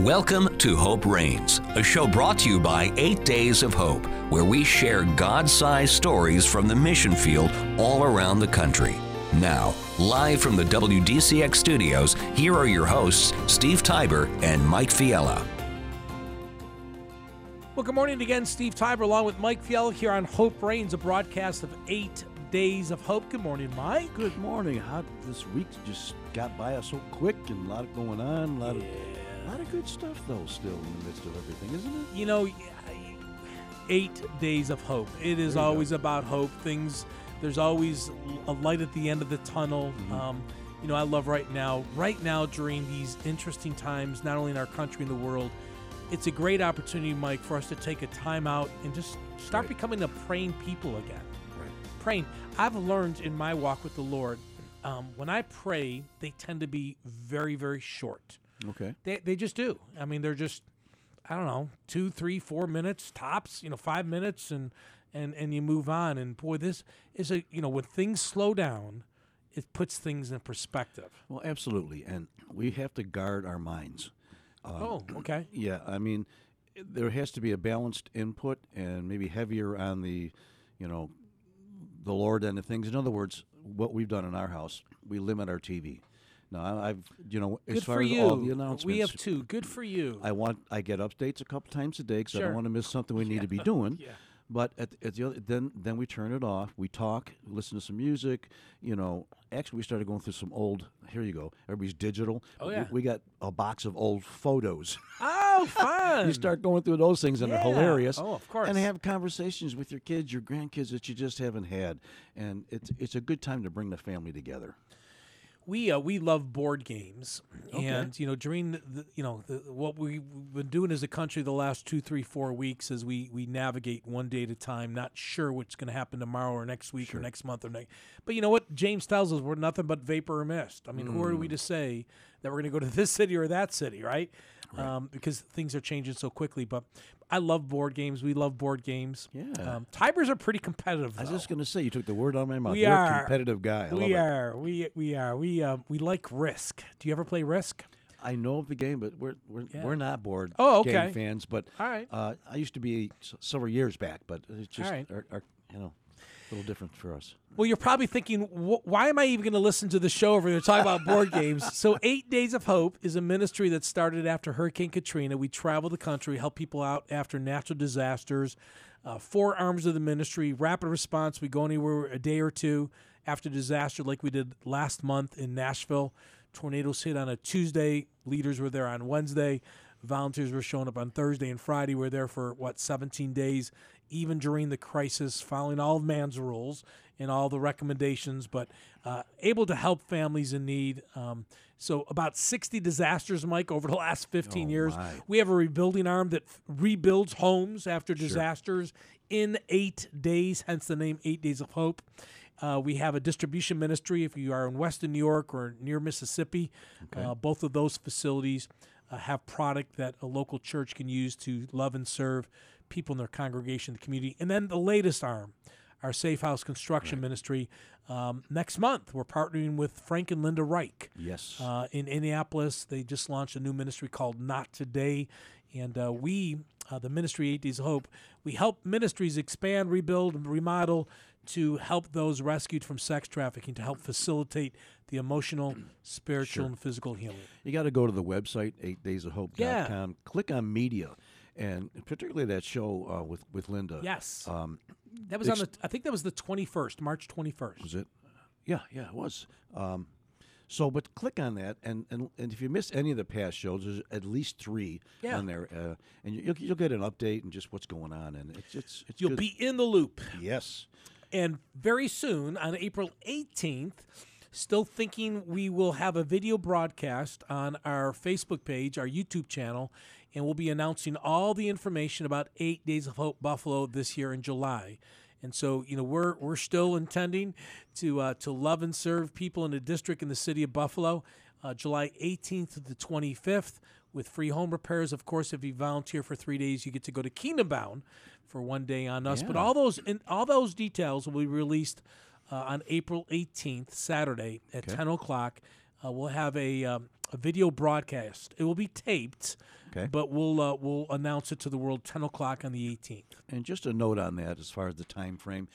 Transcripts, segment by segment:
Welcome to Hope Reigns, a show brought to you by Eight Days of Hope, where we share God sized stories from the mission field all around the country. Now, live from the WDCX studios, here are your hosts, Steve Tiber and Mike Fiella. Well, good morning again, Steve Tiber, along with Mike Fiella here on Hope Reigns, a broadcast of eight days of hope. Good morning, Mike. Good morning. How this week just got by us so quick and a lot going on. A lot of a lot of good stuff though still in the midst of everything, isn't it? You know, eight days of hope. It is always go. about hope. Things, there's always a light at the end of the tunnel. Mm-hmm. Um, you know, I love right now, right now during these interesting times, not only in our country and the world, it's a great opportunity, Mike, for us to take a time out and just start Right. becoming a praying people again. Right. praying. I've learned in my walk with the Lord, um, when I pray, they tend to be very, very short. Okay. They, they just do. I mean, they're just, I don't know, two, three, four minutes tops. You know, five minutes, and and and you move on. And boy, this is a you know when things slow down, it puts things in perspective. Well, absolutely, and we have to guard our minds. Um, oh, okay. Yeah, I mean, there has to be a balanced input and maybe heavier on the, you know, the Lord and the things. In other words, what we've done in our house, we limit our TV. Now, I- I've, you know, as Good far for as you. all the announcements, we have two. Good for you. I want I get updates a couple times a day because I Sure. don't want to miss something we need to be doing. Yeah. But at, at the other, then then we turn it off. We talk, listen to some music. You know, actually, we started going through some old. Here you go. Everybody's digital. Oh, We- yeah. We, got a box of old photos. oh, fun. you start going through those things and Yeah. they're hilarious. Oh, of course. And have conversations with your kids, your grandkids that you just haven't had, and it's it's a good time to bring the family together. We uh, we love board games, Okay. and you know during the, the you know the, what we've been doing as a country the last two, three, four weeks as we we navigate one day at a time, not sure what's going to happen tomorrow or next week or next month or next. But you know what James tells us, we're nothing but vapor or mist. I mean, who are Mm. we to say that we're going to go to this city or that city, right? Um, because things are changing so quickly. But I love board games. We love board games. Yeah. Um, Tibers are pretty competitive. I was just going to say, you took the word out of my mouth. We You're are. a competitive guy. I love we it. are. We we are. We uh, we like Risk. Do you ever play Risk? I know of the game, but we're we're, Yeah. we're not board Oh, game okay. fans. But All right. uh, I used to be several years back, but it's just right. our, our, you know a little different for us. Well, you're probably thinking, why am I even going to listen to the show over there talking about board games? So, Eight Days of Hope is a ministry that started after Hurricane Katrina. We travel the country, help people out after natural disasters. Uh, four arms of the ministry, rapid response. We go anywhere a day or two after disaster, like we did last month in Nashville. Tornadoes hit on a Tuesday. Leaders were there on Wednesday. Volunteers were showing up on Thursday and Friday. We are there for what 17 days, even during the crisis, following all of man's rules and all the recommendations, but uh, able to help families in need. Um, so about 60 disasters, Mike, over the last 15 Oh, years. my. We have a rebuilding arm that f- rebuilds homes after disasters in eight days, hence the name Eight Days of Hope. Uh, we have a distribution ministry if you are in Western New York or near Mississippi. Uh, both of those facilities uh, have product that a local church can use to love and serve people in their congregation, the community. And then the latest arm, our Safe House Construction Ministry. Um, next month, we're partnering with Frank and Linda Reich Yes. uh, in Indianapolis. They just launched a new ministry called Not Today. And uh, we, uh, the ministry Eight Days of Hope, we help ministries expand, rebuild, remodel to help those rescued from sex trafficking, to help facilitate the emotional, spiritual, and physical healing. You got to go to the website, eightdaysofhope.com, Yeah. click on media, and particularly that show uh, with, with Linda. Yes. Um, that was on the, I think that was the 21st, March 21st. was it? Yeah, yeah, it was. Um, so, but click on that, and, and, and if you miss any of the past shows, there's at least three Yeah. on there, uh, and you, you'll, you'll get an update and just what's going on, and it's it's, it's You'll good. be in the loop. yes. And very soon, on April 18th, still thinking we will have a video broadcast on our Facebook page, our YouTube channel, and we'll be announcing all the information about Eight Days of Hope Buffalo this year in July. And so, you know, we're we're still intending to uh, to love and serve people in the district in the city of Buffalo, uh, July 18th to the 25th, with free home repairs. Of course, if you volunteer for three days, you get to go to Kingdom Bound for one day on us. But all those in, all those details will be released uh, on April 18th, Saturday at 10 o'clock. Uh, we'll have a um, a video broadcast. It will be taped, Okay. but we'll uh, we'll announce it to the world 10 o'clock on the 18th. And just a note on that, as far as the time frame,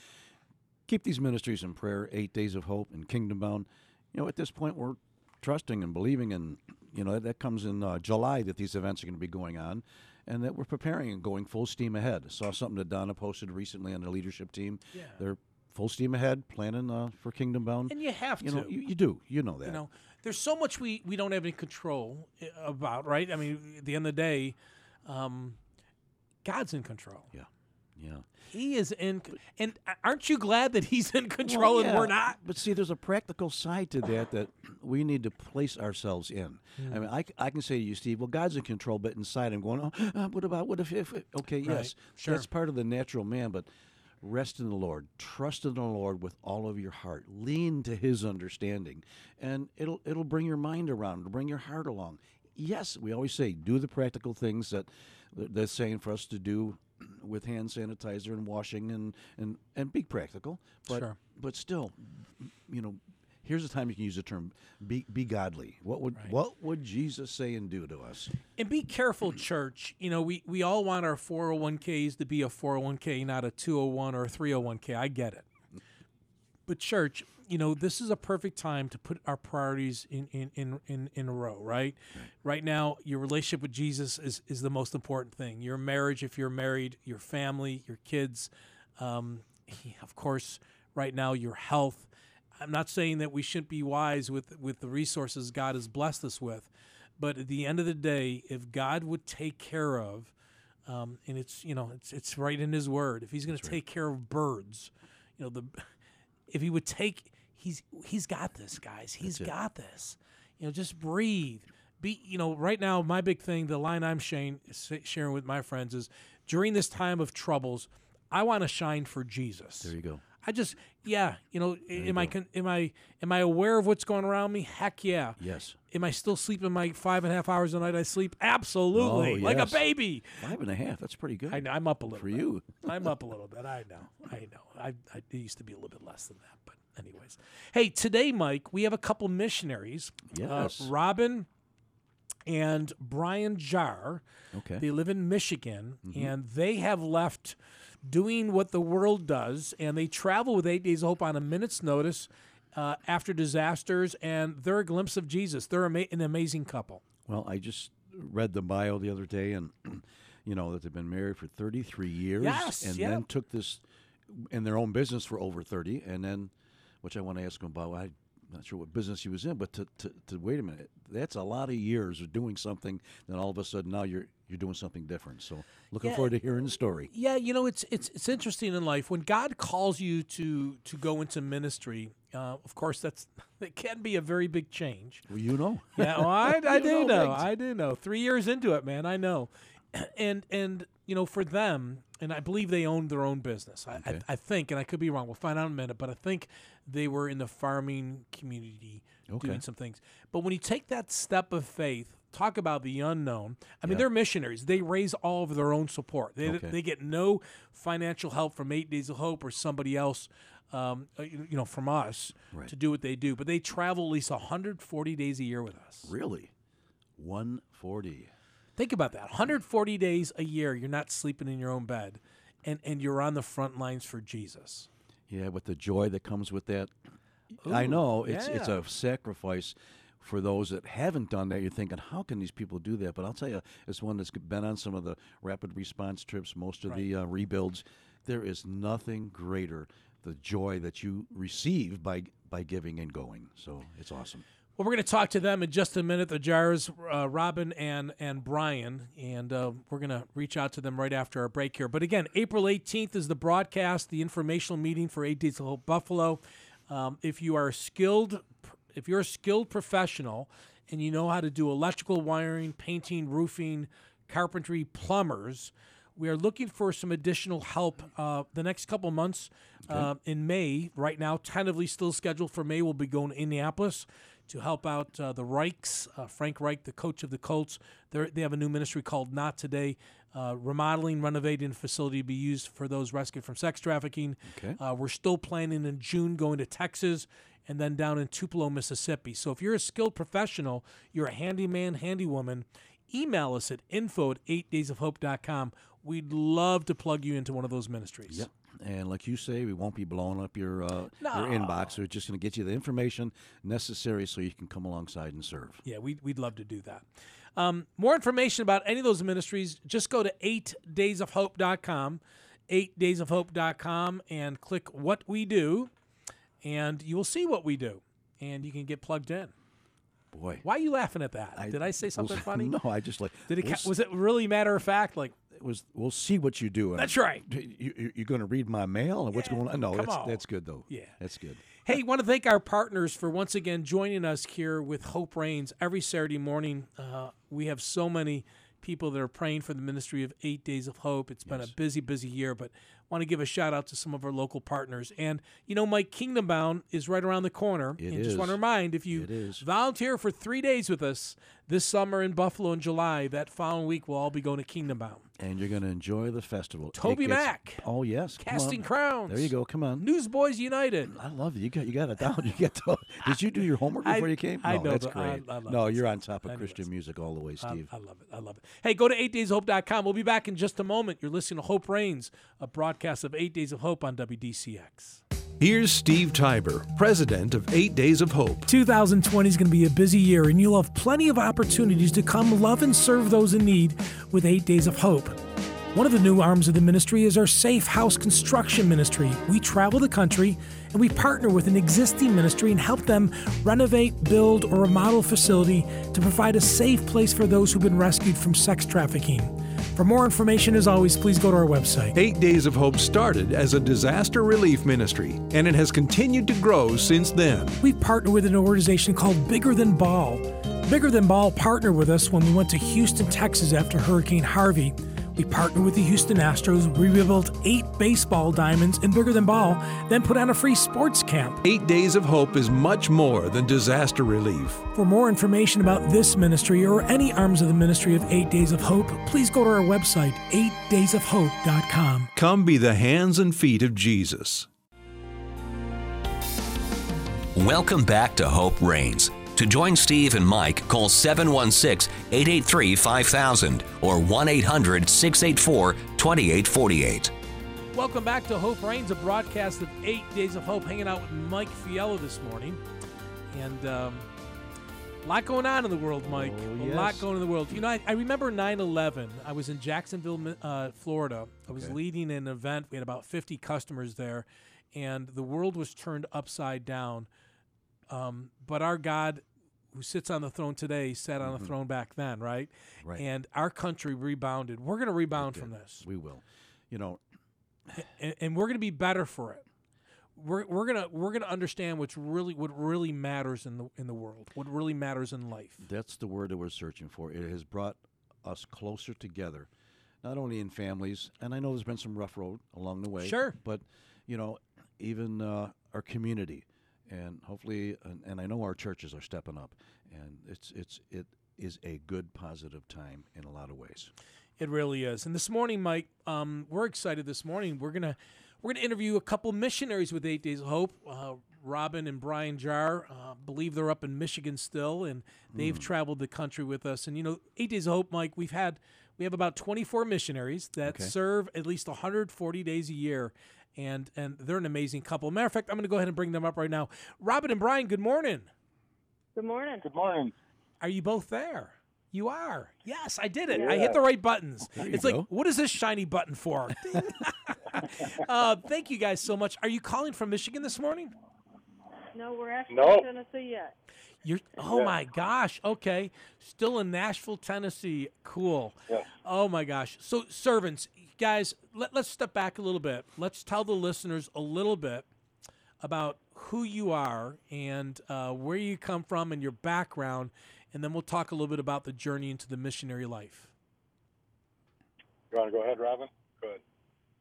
keep these ministries in prayer. Eight Days of Hope and Kingdom Bound. You know, at this point, we're trusting and believing, and you know that comes in uh, July that these events are going to be going on, and that we're preparing and going full steam ahead. Saw something that Donna posted recently on the leadership team. Yeah. They're full steam ahead, planning uh, for Kingdom Bound. And you have you to. know, you, you do. You know that. you know there's so much we we don't have any control uh, about right i mean at the end of the day um god's in control yeah. Yeah. he is in and aren't you glad that he's in control Well, and we're not But see, there's a practical side to that that we need to place ourselves in. I mean, I can say to you, Steve, well, God's in control, but inside I'm going, oh, uh, what about, what if, if okay, yes, sure. that's part of the natural man, but rest in the Lord, trust in the Lord with all of your heart, lean to His understanding, and it'll it'll bring your mind around, it'll bring your heart along. Yes, we always say do the practical things that that's saying for us to do with hand sanitizer and washing and and and be practical, but Sure. but still, you know, here's the time you can use the term be be godly. What would what would Jesus say and do to us? and be careful church you know we we all want our 401ks to be a 401k not a 201 or a 301k i get it but church you know this is a perfect time to put our priorities in in in in, in a row right? right. Now your relationship with jesus is is the most important thing. Your marriage if you're married your family your kids um, of course right now your health. I'm not saying that we shouldn't be wise with with the resources god has blessed us with but at the end of the day if god would take care of um, and it's you know it's it's right in his word if he's going to take care of birds you know the if he would take he's he's got this guys He's got this you know just breathe be you know right now my big thing the line i'm sharing, sharing with my friends is during this time of troubles i want to shine for jesus There you go. i just yeah you know am i con- am i am i aware of what's going around me heck yeah Yes, am i still sleeping my five and a half hours a night i sleep absolutely Oh, like a baby five and a half. That's pretty good I, know, i'm up a little for bit. you. I'm up a little bit. I know. I know. I, I it used to be a little bit less than that, but anyways. Hey, today, Mike, we have a couple missionaries. Yes. Uh, Robin and Brian Jar. Okay. They live in Michigan, Mm-hmm. and they have left doing what the world does, and they travel with Eight Days of Hope on a minute's notice uh, after disasters, and they're a glimpse of Jesus. They're ama- an amazing couple. Well, I just read the bio the other day, and you know that they've been married for 33 years, Yes, and yeah. then took this in their own business for over 30, and then, which I want to ask him about. I'm not sure what business he was in, but to, to, to wait a minute, that's a lot of years of doing something. Then all of a sudden now you're you're doing something different. So looking Yeah. forward to hearing the story. Yeah, you know, it's it's it's interesting in life when God calls you to to go into ministry. Uh, of course, that's it can be a very big change. Well, you know. Yeah, well, I, I do know know. I do know. Three years into it, man, I know. And and you know, for them, and I believe they owned their own business. I, Okay. I, I think, and I could be wrong. We'll find out in a minute. But I think they were in the farming community Okay. doing some things. But when you take that step of faith, talk about the unknown. I mean, Yeah. they're missionaries. They raise all of their own support. They, Okay. they get no financial help from Eight Days of Hope or somebody else, um, uh, you you know, from us Right. to do what they do. But they travel at least 140 days a year with us. Really, 140. Think about that. 140 days a year, you're not sleeping in your own bed, and, and you're on the front lines for Jesus. Yeah, with the joy that comes with that. I know it's it's a sacrifice for those that haven't done that. You're thinking, how can these people do that? But I'll tell you, as one that's been on some of the rapid response trips, most of the uh, rebuilds, there is nothing greater the joy that you receive by by giving and going. So it's awesome. Well, we're going to talk to them in just a minute. The Jars, uh, Robin and and Brian, and uh, we're going to reach out to them right after our break here. But again, April 18th is the broadcast, the informational meeting for of Hope Buffalo. Um, if you are a skilled, if you're a skilled professional and you know how to do electrical wiring, painting, roofing, carpentry, plumbers. We are looking for some additional help uh, the next couple months uh, in May. Right now, tentatively still scheduled for May. We'll be going to Indianapolis to help out uh, the Reichs. Uh, Frank Reich, the coach of the Colts, They're, they have a new ministry called Not Today. uh, remodeling, renovating a facility to be used for those rescued from sex trafficking. Okay. Uh, we're still planning in June going to Texas and then down in Tupelo, Mississippi. So if you're a skilled professional, you're a handyman, handywoman, email us at info at 8daysofhope.com. We'd love to plug you into one of those ministries. Yep. And like you say, we won't be blowing up your uh, No. your inbox. We're just going to get you the information necessary so you can come alongside and serve. Yeah, we'd, we'd love to do that. Um, more information about any of those ministries, just go to 8daysofhope.com, 8daysofhope.com, and click what we do, and you will see what we do, and you can get plugged in. Boy. Why are you laughing at that? Did I say something We'll- funny? No, I just like. Did it? we'll was it really matter of fact? Like, was we'll see what you do. That's right. You, you're going to read my mail and what's going on? No, that's on. that's good though. Yeah. that's good. Hey, want to thank our partners for once again joining us here with Hope Reigns every Saturday morning. Uh, we have so many people that are praying for the ministry of Eight Days of Hope. It's been a busy, busy year, but want to give a shout out to some of our local partners. And you know, Mike Kingdom Bound is right around the corner. It and just want to remind if you volunteer for three days with us this summer in Buffalo in July, that following week we'll all be going to Kingdom Bound. And you're going to enjoy the festival. Toby gets- Mack. Oh yes, Casting. Crowns. There you go. Come on. Newsboys United. I love it. You got you got it down. You get to, Did you do your homework I- before you came? I no, know that's the- I- great. I love no, it. you're on top of Christian music all the way, I, Steve. I love it. I love it. Hey, go to 8daysofhope.com. We'll be back in just a moment. You're listening to Hope Reigns, a broadcast of 8 Days of Hope on WDCX. Here's Steve Tiber, president of Eight Days of Hope. 2020 is going to be a busy year, and you'll have plenty of opportunities to come love and serve those in need with 8 Days of Hope. One of the new arms of the ministry is our Safe House Construction Ministry. We travel the country and we partner with an existing ministry and help them renovate, build, or remodel a facility to provide a safe place for those who've been rescued from sex trafficking. For more information, as always, please go to our website. Eight Days of Hope started as a disaster relief ministry, and it has continued to grow since then. we partner with an organization called Bigger Than Ball. Bigger Than Ball partnered with us when we went to Houston, Texas after Hurricane Harvey. We partnered with the Houston Astros. We rebuilt eight baseball diamonds in Bigger Than Ball, then put on a free sports camp. Eight Days of Hope is much more than disaster relief. For more information about this ministry or any arms of the ministry of Eight Days of Hope, please go to our website, 8daysofhope.com. Come be the hands and feet of Jesus. Welcome back to Hope Reigns. To join Steve and Mike, call 716 883 5000 or 1 800 684 2848. Welcome back to Hope Reigns, a broadcast of Eight Days of Hope, hanging out with Mike Fiella this morning. And um, a lot going on in the world, Mike. Oh, A lot yes. going in the world. You know, I, I remember 9 11. I was in Jacksonville, uh, Florida. I was Okay. leading an event. We had about 50 customers there, and the world was turned upside down. Um, but our God, who sits on the throne today, sat on the throne back then, right? Mm-hmm. Right. And our country rebounded. We're going to rebound from this We will. You know, and, and we're going to be better for it. We're, we're gonna we're gonna understand what's really what really matters in the in the world, what really matters in life. that's the word that we're searching for. It has brought us closer together, not only in families, and I know there's been some rough road along the way. Sure. But, you know, even uh, our community, and hopefully, and, and I know our churches are stepping up, and it's it's it is a good positive time in a lot of ways. It really is. And this morning, Mike, um, we're excited. This morning, we're gonna we're gonna interview a couple missionaries with Eight Days of Hope. Uh, Robin and Brian Jar, uh, believe they're up in Michigan still, and they've traveled the country with us. And you know, Eight Days of Hope, Mike, we've had we have about 24 missionaries that Okay. serve at least 140 days a year. And, and they're an amazing couple. Matter of fact, I'm going to go ahead and bring them up right now. Robin and Brian, good morning. Good morning. Good morning. Are you both there? You are. Yes, I did it. I hit the right buttons. There you it's like, go. what is this shiny button for? Uh, thank you guys so much. Are you calling from Michigan this morning? No, we're actually No. in Tennessee yet. You're. Oh my gosh. Okay. Still in Nashville, Tennessee. Cool. Yeah. Oh my gosh. So servants, guys, let, let's step back a little bit. Let's tell the listeners a little bit about who you are and uh, where you come from and your background, and then we'll talk a little bit about the journey into the missionary life. You want to go ahead, Robin? Go ahead.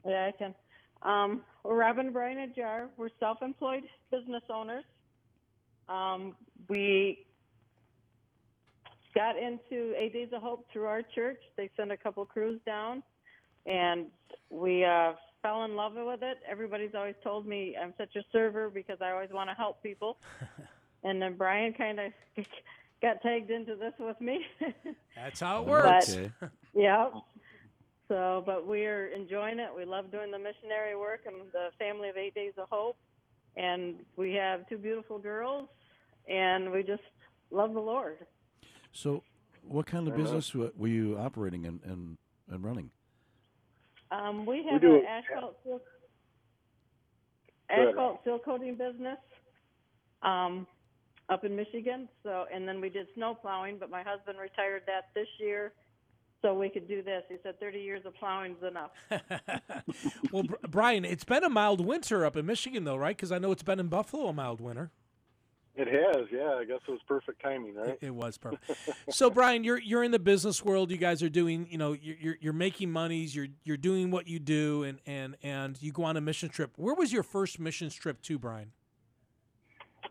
Yeah, I can. Um, we're Robin and Brian Ajar. We're self-employed business owners. Um, we got into Eight Days of Hope through our church. They sent a couple crews down, and we uh, fell in love with it. Everybody's always told me I'm such a server because I always want to help people. and then Brian kind of got tagged into this with me. That's how it works. Okay. yeah. So, but we're enjoying it. We love doing the missionary work and the family of Eight Days of Hope. And we have two beautiful girls, and we just love the Lord. So, what kind of business were you operating and, and, and running? Um, we have do- an asphalt seal, ahead. asphalt seal coating business um, up in Michigan. So, and then we did snow plowing, but my husband retired that this year, so we could do this. He said 30 years of plowing is enough. well, Br- Brian, it's been a mild winter up in Michigan, though, right? Because I know it's been in Buffalo a mild winter. It has, yeah. I guess it was perfect timing, right? It, it was perfect. so, Brian, you're you're in the business world. You guys are doing, you know, you're you're, you're making monies. You're you're doing what you do, and and and you go on a mission trip. Where was your first mission trip to, Brian?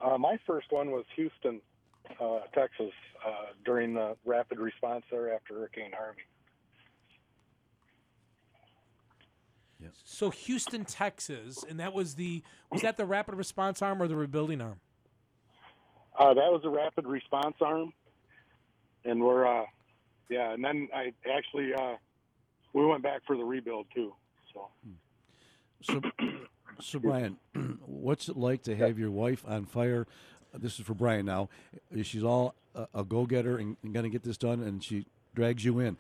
Uh, my first one was Houston, uh, Texas, uh, during the rapid response there after Hurricane Harvey. Yes. So, Houston, Texas, and that was the was that the rapid response arm or the rebuilding arm? Uh, that was a rapid response arm, and we're, uh, yeah. And then I actually uh, we went back for the rebuild too. So So, so Brian, what's it like to have your wife on fire? This is for Brian now. She's all a, a go-getter and, and going to get this done, and she drags you in.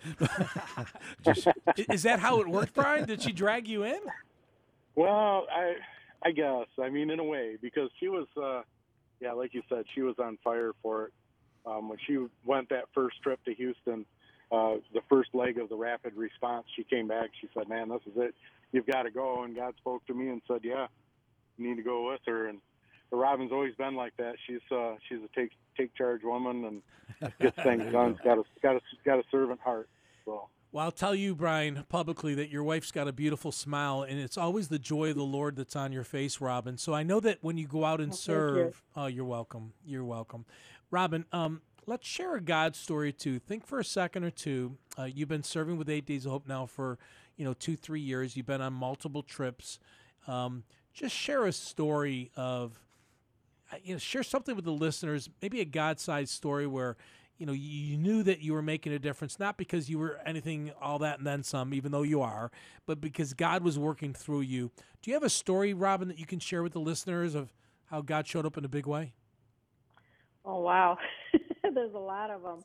Just, Is that how it worked, Brian? Did she drag you in? Well, I I guess. I mean, in a way, because she was, uh, yeah, like you said, she was on fire for it. Um, when she went that first trip to Houston, uh, the first leg of the rapid response, she came back. She said, "Man, this is it. You've got to go." And God spoke to me and said, "Yeah, you need to go with her." And Robin's always been like that. She's uh, she's a take take charge woman and gets things done. She's got a got a got a servant heart. So. Well, I'll tell you, Brian, publicly that your wife's got a beautiful smile, and it's always the joy of the Lord that's on your face, Robin. So I know that when you go out and you. serve, oh, you're welcome. You're welcome, Robin. Um, let's share a God story too. Think for a second or two. Uh, you've been serving with Eight Days of Hope now for you know two, three years. You've been on multiple trips. Um, just share a story of uh, you know share something with the listeners maybe a god-sized story where you know you knew that you were making a difference not because you were anything all that and then some even though you are but because god was working through you do you have a story robin that you can share with the listeners of how god showed up in a big way Oh wow, there's a lot of them.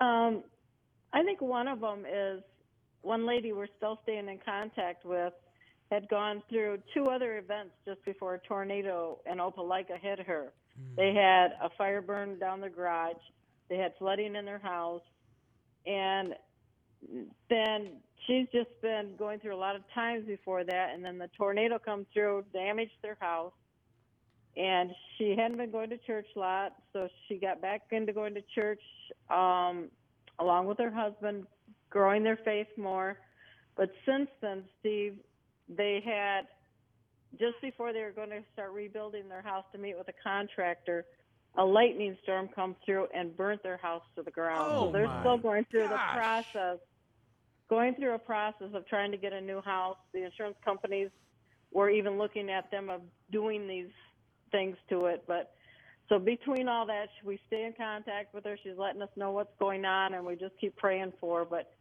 Um, I think one of them is one lady we're still staying in contact with had gone through two other events just before a tornado in Opelika hit her. They had a fire burn down the garage. They had flooding in their house, and then she's just been going through a lot of times before that. And then the tornado come through, damaged their house and she hadn't been going to church a lot, so she got back into going to church um, along with her husband, growing their faith more. But since then, Steve, they had just before they were going to start rebuilding their house to meet with a contractor, a lightning storm come through and burnt their house to the ground. Oh, so they're still going through the process, going through a process of trying to get a new house. The insurance companies were even looking at them of doing these things to it. But so between all that, we stay in contact with her. She's letting us know what's going on, and we just keep praying for her. But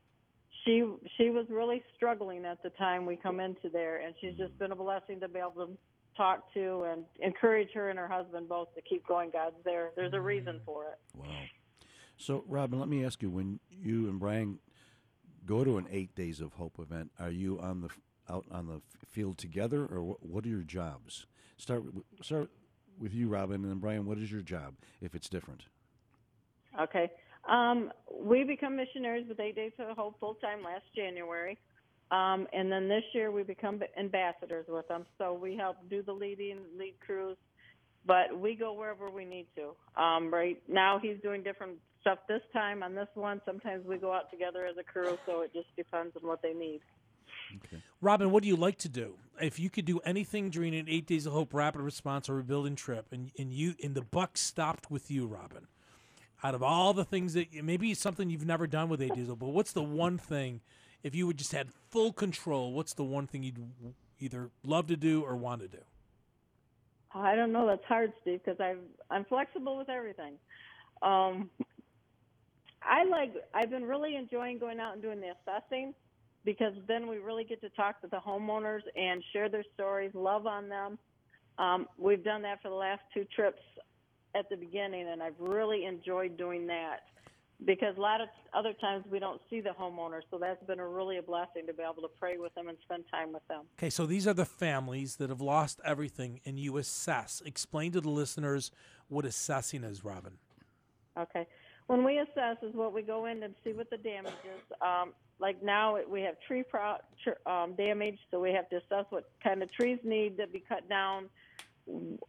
she she was really struggling at the time we come into there, and she's just been a blessing to be able to talk to and encourage her and her husband both to keep going. God's there. There's a reason for it. wow. So, Robin, let me ask you: When you and Brian go to an Eight Days of Hope event, are you on the out on the field together, or what, what are your jobs? Start with, start with you, Robin, and then Brian. What is your job if it's different? Okay. Um, we become missionaries with Eight Days of Hope full time last January. Um, and then this year we become ambassadors with them. So we help do the leading, lead crews, but we go wherever we need to. Um, right now he's doing different stuff this time on this one. Sometimes we go out together as a crew, so it just depends on what they need. robin what do you like to do if you could do anything during an eight days of hope rapid response or rebuilding trip and, and you and the buck stopped with you robin out of all the things that maybe it's something you've never done with A Days of, but what's the one thing if you would just had full control? What's the one thing you'd either love to do or want to do? I don't know. That's hard, Steve, because I'm flexible with everything. Um, I like. I've been really enjoying going out and doing the assessing because then we really get to talk to the homeowners and share their stories, love on them. Um, we've done that for the last two trips at the beginning, and I've really enjoyed doing that because a lot of other times we don't see the homeowners, so that's been a really a blessing to be able to pray with them and spend time with them. Okay, so these are the families that have lost everything, and you assess. Explain to the listeners what assessing is, Robin. Okay. When we assess is what we go in and see what the damage is. Um, like now we have tree pro- tr- um, damage, so we have to assess what kind of trees need to be cut down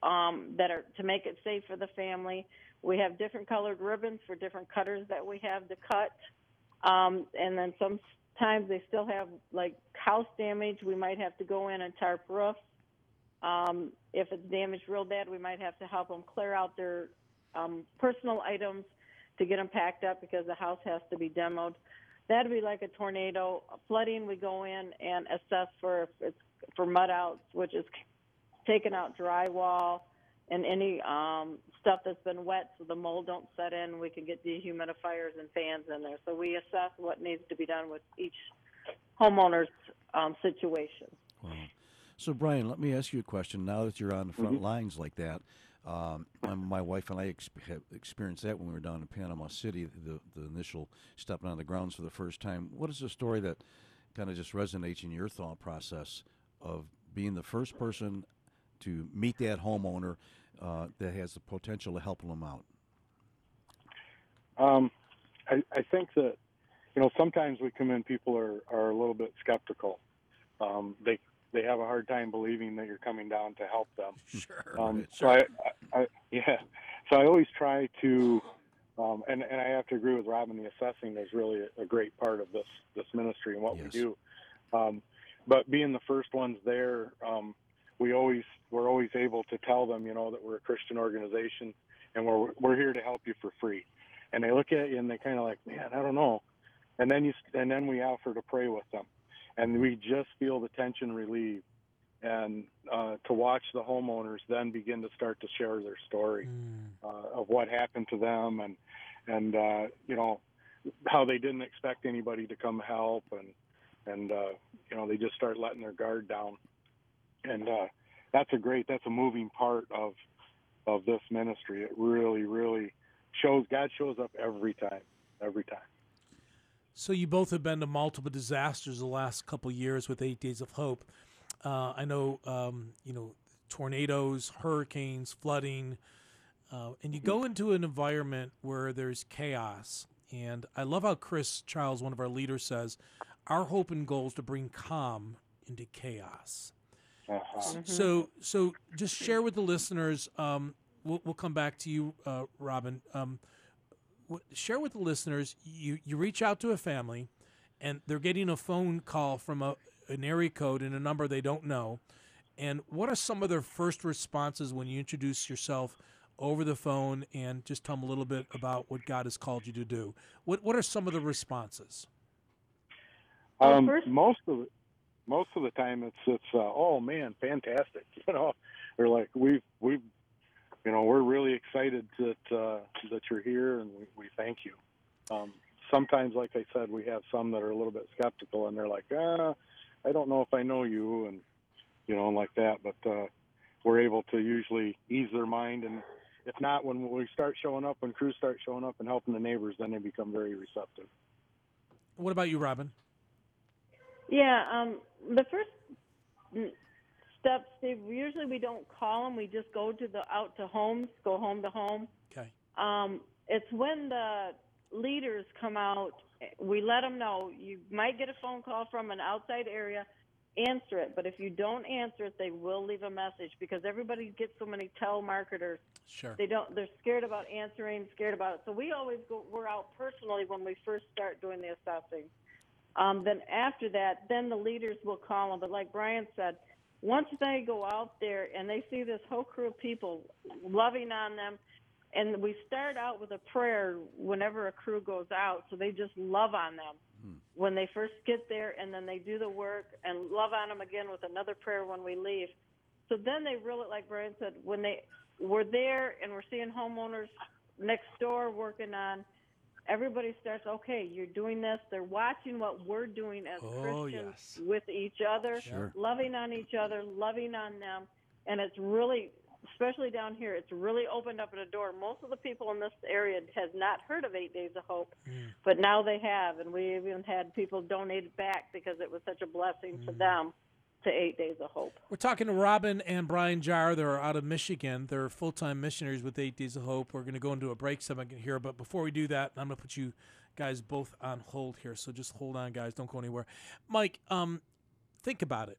um, that are to make it safe for the family. We have different colored ribbons for different cutters that we have to cut, um, and then sometimes they still have like house damage. We might have to go in and tarp roofs. Um, if it's damaged real bad, we might have to help them clear out their um, personal items to get them packed up because the house has to be demoed. That'd be like a tornado. Flooding, we go in and assess for for mud outs, which is taking out drywall and any um, stuff that's been wet so the mold don't set in. We can get dehumidifiers and fans in there. So we assess what needs to be done with each homeowner's um, situation. Wow. So, Brian, let me ask you a question. Now that you're on the front mm-hmm. lines like that, um, my wife and I have experienced that when we were down in Panama City, the, the initial stepping on the grounds for the first time. What is the story that kind of just resonates in your thought process of being the first person to meet that homeowner uh, that has the potential of helping them out? Um, I, I, think that you know sometimes we come in, people are, are a little bit skeptical. Um, they they have a hard time believing that you're coming down to help them. Sure. Um. So I, I, yeah. So I always try to, um, and and I have to agree with Robin. The assessing is really a, a great part of this this ministry and what yes. we do. Um, but being the first ones there, um, we always we're always able to tell them, you know, that we're a Christian organization and we're we're here to help you for free. And they look at you and they kind of like, man, I don't know. And then you and then we offer to pray with them and we just feel the tension relieved and uh, to watch the homeowners then begin to start to share their story mm. uh, of what happened to them and and uh, you know how they didn't expect anybody to come help and and uh, you know they just start letting their guard down and uh, that's a great that's a moving part of of this ministry it really really shows God shows up every time every time so you both have been to multiple disasters the last couple years with Eight Days of Hope. Uh, I know, um, you know, tornadoes, hurricanes, flooding, uh, and you go into an environment where there's chaos. And I love how Chris Charles, one of our leaders, says, "Our hope and goal is to bring calm into chaos." Uh-huh. Mm-hmm. So, so just share with the listeners. Um, we'll, we'll come back to you, uh, Robin. Um, share with the listeners. You you reach out to a family, and they're getting a phone call from a an area code and a number they don't know. And what are some of their first responses when you introduce yourself over the phone and just tell them a little bit about what God has called you to do? What what are some of the responses? Um, most of the, most of the time, it's it's uh, oh man, fantastic. You know, they're like we've we've you know, we're really excited that uh, that you're here, and we, we thank you. Um, sometimes, like I said, we have some that are a little bit skeptical, and they're like, ah, I don't know if I know you, and you know, and like that. But uh, we're able to usually ease their mind, and if not, when we start showing up, when crews start showing up and helping the neighbors, then they become very receptive. What about you, Robin? Yeah, um, the first steps, Steve. Usually we don't call them. We just go to the out to homes, go home to home. Okay. Um, it's when the leaders come out. We let them know you might get a phone call from an outside area. Answer it, but if you don't answer it, they will leave a message because everybody gets so many telemarketers. Sure. They don't. They're scared about answering, scared about it. So we always go. We're out personally when we first start doing the assessing. Um, then after that, then the leaders will call them. But like Brian said, once they go out there and they see this whole crew of people loving on them, And we start out with a prayer whenever a crew goes out, so they just love on them when they first get there, and then they do the work and love on them again with another prayer when we leave. So then they really, like Brian said, when they we're there and we're seeing homeowners next door working on, everybody starts, okay, you're doing this. They're watching what we're doing as Oh, Christians yes. with each other, Sure. loving on each other, loving on them, and it's really, especially down here, it's really opened up a door. Most of the people in this area has not heard of Eight Days of Hope, hmm. but now they have, and we even had people donate it back because it was such a blessing to hmm. them to Eight Days of Hope. We're talking to Robin and Brian Jar. They're out of Michigan. They're full time missionaries with Eight Days of Hope. We're going to go into a break second here, but before we do that, I'm going to put you guys both on hold here. So just hold on, guys. Don't go anywhere. Mike, um, think about it.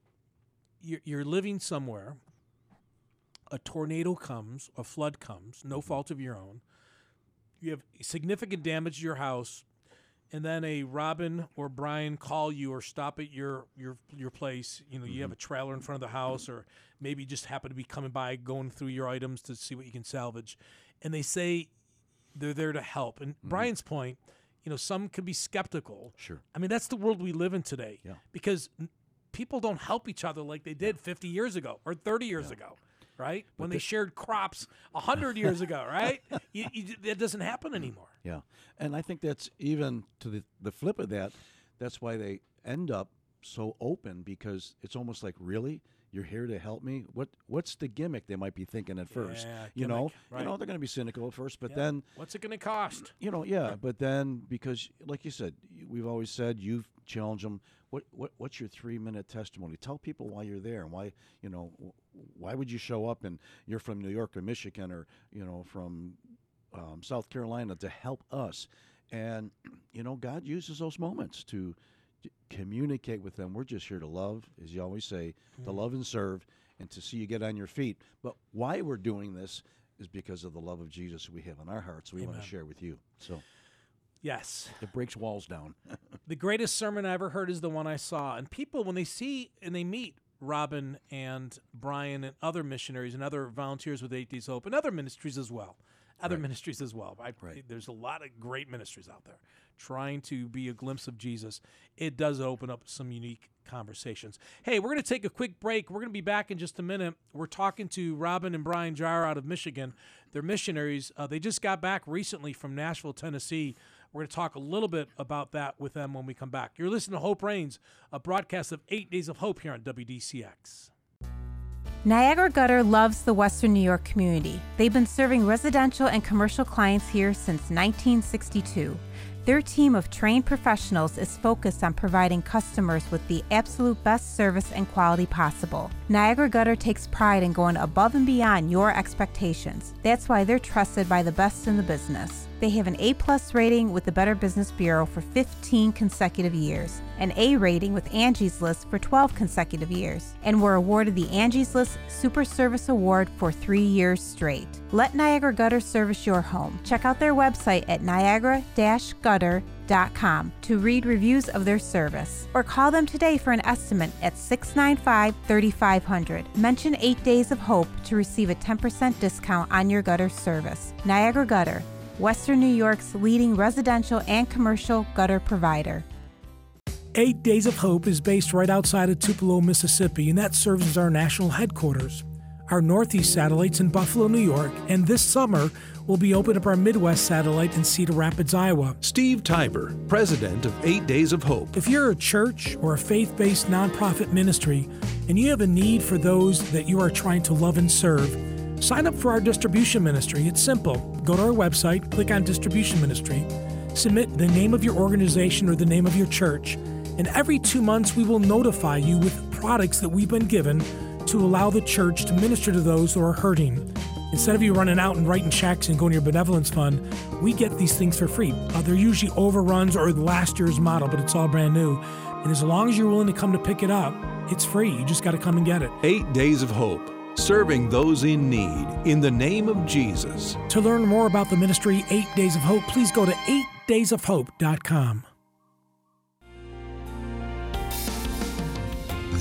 You're, you're living somewhere. A tornado comes, a flood comes, no fault of your own. You have significant damage to your house and then a Robin or Brian call you or stop at your your your place. You know, you have mm-hmm. a trailer in front of the house, or maybe just happen to be coming by, going through your items to see what you can salvage, and they say they're there to help. And mm-hmm. Brian's point, you know, some can be skeptical. Sure. I mean, that's the world we live in today. Yeah. Because people don't help each other like they did 50 years ago or 30 years ago. Right when they shared crops a hundred years ago, right? You, you, that doesn't happen anymore. Yeah, and I think that's even to the the flip of that. That's why they end up so open because it's almost like really you're here to help me. What what's the gimmick they might be thinking at first? Yeah, you know, right. you know they're going to be cynical at first, but Yeah. then what's it going to cost? you know, yeah, but then because, like you said, we've always said you've challenged them. What, what what's your three minute testimony? Tell people why you're there and why you know why would you show up and you're from New York or Michigan or you know from um, South Carolina to help us, and you know God uses those moments to communicate with them. We're just here to love, as you always say, to love and serve, and to see you get on your feet. But why we're doing this is because of the love of Jesus we have in our hearts. We want to share with you. So Yes. it breaks walls down. The greatest sermon I ever heard is the one I saw. And people, when they see and they meet Robin and Brian and other missionaries and other volunteers with Eight Days Hope and other ministries as well, other ministries as well. I, Right. There's a lot of great ministries out there trying to be a glimpse of Jesus. It does open up some unique conversations. Hey, we're going to take a quick break. We're going to be back in just a minute. We're talking to Robin and Brian Jar out of Michigan. They're missionaries. Uh, they just got back recently from Nashville, Tennessee. We're going to talk a little bit about that with them when we come back. You're listening to Hope Reigns, a broadcast of Eight Days of Hope here on WDCX. Niagara Gutter loves the Western New York community. They've been serving residential and commercial clients here since 1962. Their team of trained professionals is focused on providing customers with the absolute best service and quality possible. Niagara Gutter takes pride in going above and beyond your expectations. That's why they're trusted by the best in the business. They have an A plus rating with the Better Business Bureau for 15 consecutive years, an A rating with Angie's List for 12 consecutive years, and were awarded the Angie's List Super Service Award for three years straight. Let Niagara Gutter service your home. Check out their website at niagara-gutter.com to read reviews of their service, or call them today for an estimate at 695 3500. Mention 8 Days of Hope to receive a 10% discount on your gutter service. Niagara Gutter. Western New York's leading residential and commercial gutter provider. Eight Days of Hope is based right outside of Tupelo, Mississippi, and that serves as our national headquarters. Our Northeast satellite's in Buffalo, New York, and this summer we'll be opening up our Midwest satellite in Cedar Rapids, Iowa. Steve Tiber, president of Eight Days of Hope. If you're a church or a faith based nonprofit ministry and you have a need for those that you are trying to love and serve, sign up for our distribution ministry. It's simple. Go to our website, click on distribution ministry, submit the name of your organization or the name of your church, and every two months we will notify you with products that we've been given to allow the church to minister to those who are hurting. Instead of you running out and writing checks and going to your benevolence fund, we get these things for free. Uh, they're usually overruns or last year's model, but it's all brand new. And as long as you're willing to come to pick it up, it's free. You just got to come and get it. Eight Days of Hope, serving those in need in the name of Jesus. To learn more about the ministry Eight Days of Hope, please go to 8daysofhope.com.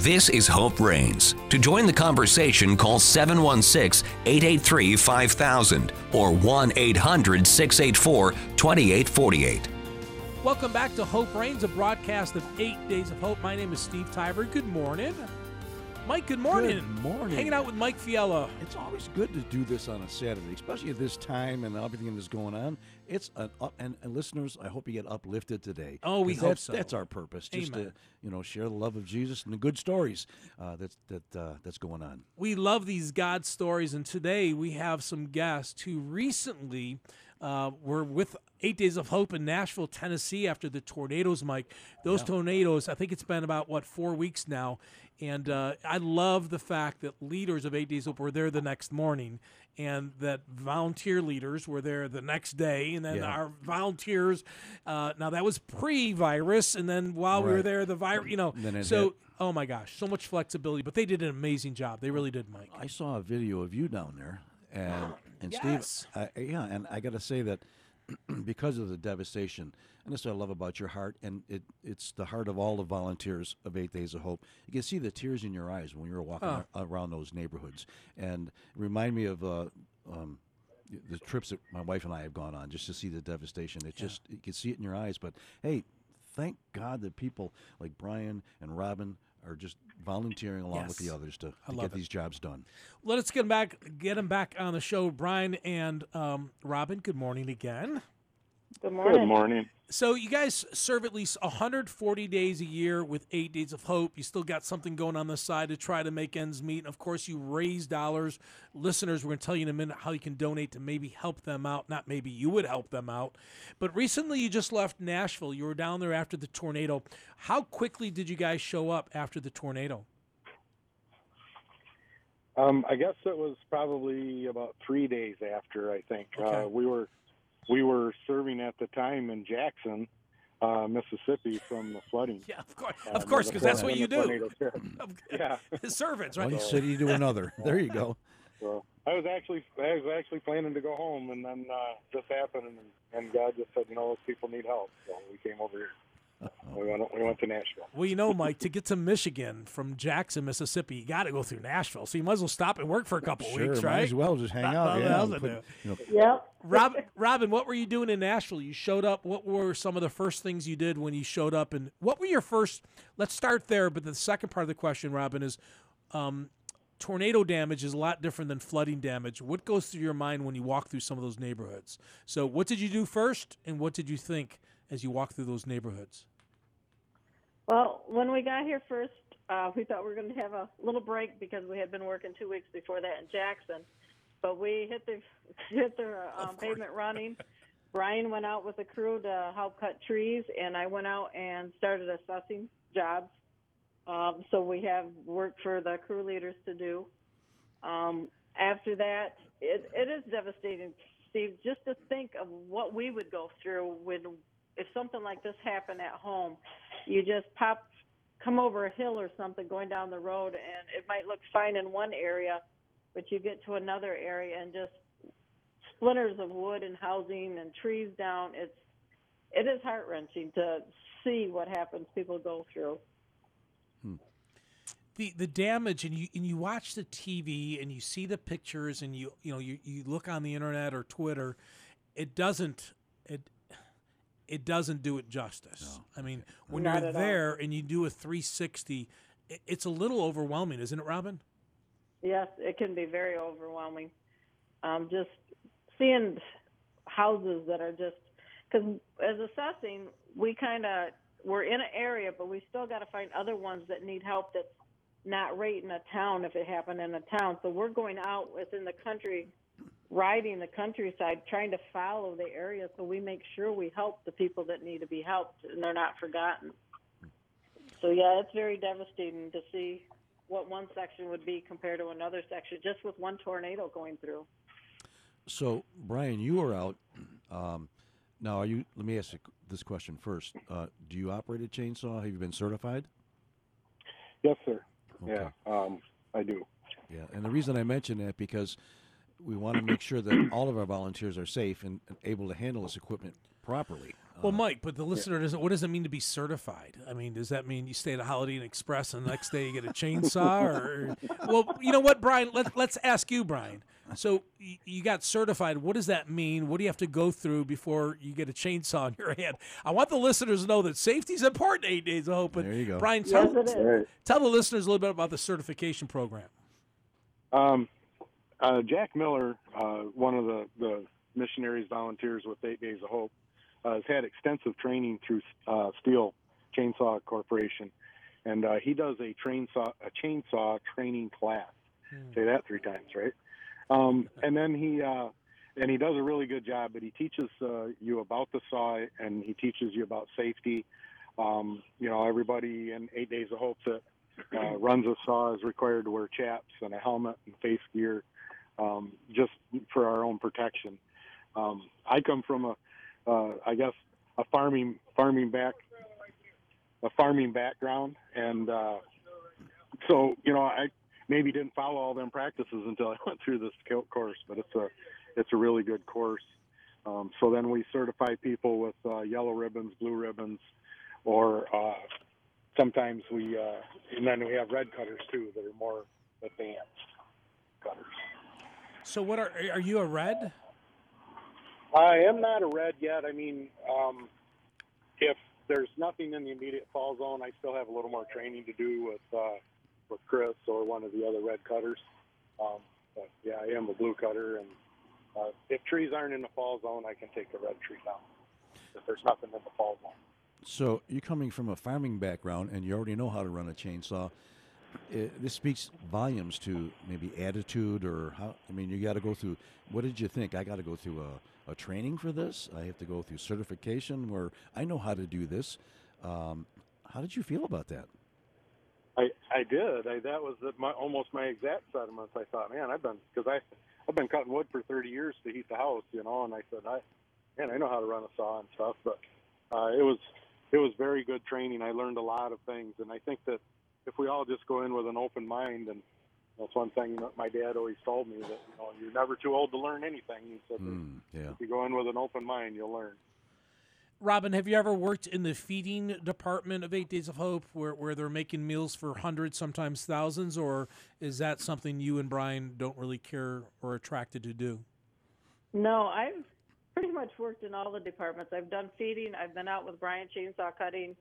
This is Hope Reigns. To join the conversation, call 716 883 5000 or 1 800 684 2848. Welcome back to Hope Reigns, a broadcast of Eight Days of Hope. My name is Steve Tyber. Good morning. Mike, good morning. Good morning. Hanging out with Mike Fiella. It's always good to do this on a Saturday, especially at this time and everything that's going on. It's an up, and, and listeners, I hope you get uplifted today. Oh, we hope that's, so. That's our purpose, just Amen. to you know share the love of Jesus and the good stories uh, that's that uh, that's going on. We love these God stories, and today we have some guests who recently uh, were with Eight Days of Hope in Nashville, Tennessee, after the tornadoes. Mike, those tornadoes. I think it's been about what four weeks now, and uh, I love the fact that leaders of Eight Days of Hope were there the next morning, and that volunteer leaders were there the next day, and then Yeah. our volunteers. Uh, now that was pre-virus, and then while we were there, the virus. You know, Then it so. hit. Oh my gosh, so much flexibility, but they did an amazing job. They really did, Mike. I saw a video of you down there, and and Yes. Steve, I, yeah, and I got to say that because of the devastation, and this I love about your heart, and it it's the heart of all the volunteers of Eight Days of Hope. You can see the tears in your eyes when you were walking ar- around those neighborhoods, and remind me of. Uh, um, the trips that my wife and I have gone on just to see the devastation. It just you can see it in your eyes. But hey, thank God that people like Brian and Robin are just volunteering along with the others to, to get it. these jobs done. Let us get him back. Get him back on the show, Brian and um, Robin. Good morning again. Good morning. Good morning. So you guys serve at least 140 days a year with Eight Days of Hope. You still got something going on the side to try to make ends meet. And of course, you raise dollars. Listeners, we're going to tell you in a minute how you can donate to maybe help them out. Not maybe you would help them out. But recently, you just left Nashville. You were down there after the tornado. How quickly did you guys show up after the tornado? Um, I guess it was probably about three days after. I think Okay. uh, we were we were serving at the time in Jackson, uh, Mississippi, from the flooding. Yeah, of course, Um, of course, because that's what you do. tornado hit. Yeah. Servants, right? One city to another. There you go. So I was actually I was actually planning to go home, and then uh, this happened, and, and God just said, you know, those people need help, so we came over here. We went we went to Nashville. Well, you know, Mike, to get to Michigan from Jackson, Mississippi, you got to go through Nashville. So you might as well stop and work for a couple Sure, weeks, might right? as well just hang Not- out. yeah, else and to put- you know, Yep. Rob, Robin, what were you doing in Nashville? You showed up. What were some of the first things you did when you showed up? And what were your first? Let's start there. But the second part of the question, Robin, is um, tornado damage is a lot different than flooding damage. What goes through your mind when you walk through some of those neighborhoods? So, what did you do first, and what did you think as you walk through those neighborhoods? Well, when we got here first, uh, we thought we were going to have a little break because we had been working two weeks before that in Jackson. But we hit the hit the um, pavement running. Brian went out with a crew to help cut trees, and I went out and started assessing jobs. Um, so we have work for the crew leaders to do. Um, after that, it, it is devastating, Steve, just to think of what we would go through when if something like this happened at home. You just pop, come over a hill or something going down the road, and it might look fine in one area, but you get to another area and just splinters of wood and housing and trees down. It's it is heart wrenching to see what happens people go through. Hmm. the the damage and you and you watch the TV and you see the pictures and you you know you, you look on the internet or Twitter, it doesn't it it doesn't do it justice. I mean, when Not you're at all. there and you do a 360, it's a little overwhelming, isn't it, Robin? Yes, it can be very overwhelming. Um, just seeing houses that are just because as assessing, we kind of we're in an area, but we still got to find other ones that need help. That's not right in a town if it happened in a town. So we're going out within the country, riding the countryside, trying to follow the area so we make sure we help the people that need to be helped and they're not forgotten. So yeah, it's very devastating to see what one section would be compared to another section, just with one tornado going through. So, Brian, you were out. Um, now, are you? Let me ask you this question first. Uh, do you operate a chainsaw? Have you been certified? Yes, sir. Okay. Yeah, um, I do. Yeah, and the reason I mention that because we want to make sure that all of our volunteers are safe and, and able to handle this equipment properly. Well, Mike, but the listener doesn't. What does it mean to be certified? I mean, does that mean you stay at a Holiday Inn Express and the next day you get a chainsaw? Or, well, you know what, Brian? Let, let's ask you, Brian. So y- you got certified. What does that mean? What do you have to go through before you get a chainsaw in your hand? I want the listeners to know that safety is important. Eight days of hope. But There you go. Brian, tell, Yes, tell the listeners a little bit about the certification program. Um, uh, Jack Miller, uh, one of the, the missionaries volunteers with Eight Days of Hope, uh, has had extensive training through uh, Stihl Chainsaw Corporation, and uh, he does a chainsaw a chainsaw training class. Say that three times, right? Um, and then he uh, and he does a really good job. But he teaches uh, you about the saw, and he teaches you about safety. Um, you know, everybody in Eight Days of Hope that uh, runs a saw is required to wear chaps and a helmet and face gear, um, just for our own protection. Um, I come from a, uh, I guess, a farming farming back, a farming background, and uh, so you know I maybe didn't follow all them practices until I went through this course, but it's a it's a really good course. Um, so then we certify people with uh, yellow ribbons, blue ribbons, or uh, sometimes we uh, and then we have red cutters too that are more advanced cutters. So what are are you a red? I am not a red yet. I mean, um, if there's nothing in the immediate fall zone, I still have a little more training to do with uh, with Chris or one of the other red cutters. Um, but yeah, I am a blue cutter, and uh, if trees aren't in the fall zone, I can take the red tree down. If there's nothing in the fall zone. So you're coming from a farming background, and you already know how to run a chainsaw. It, this speaks volumes to maybe attitude or how. I mean, you got to go through. What did you think? I got to go through a, a training for this. I have to go through certification where I know how to do this. Um, how did you feel about that? I I did. I, that was the, my, almost my exact sentiments. I thought, man, I've been because I I've been cutting wood for 30 years to heat the house, you know, and I said, I man, I know how to run a saw and stuff, but uh, it was it was very good training. I learned a lot of things, and I think that if we all just go in with an open mind, and that's one thing that my dad always told me that you know you're never too old to learn anything. He said, Mm, yeah. if you go in with an open mind, you'll learn. Robin, have you ever worked in the feeding department of Eight Days of Hope, where where they're making meals for hundreds, sometimes thousands, or is that something you and Brian don't really care or attracted to do? No, I've pretty much worked in all the departments. I've done feeding. I've been out with Brian chainsaw cutting.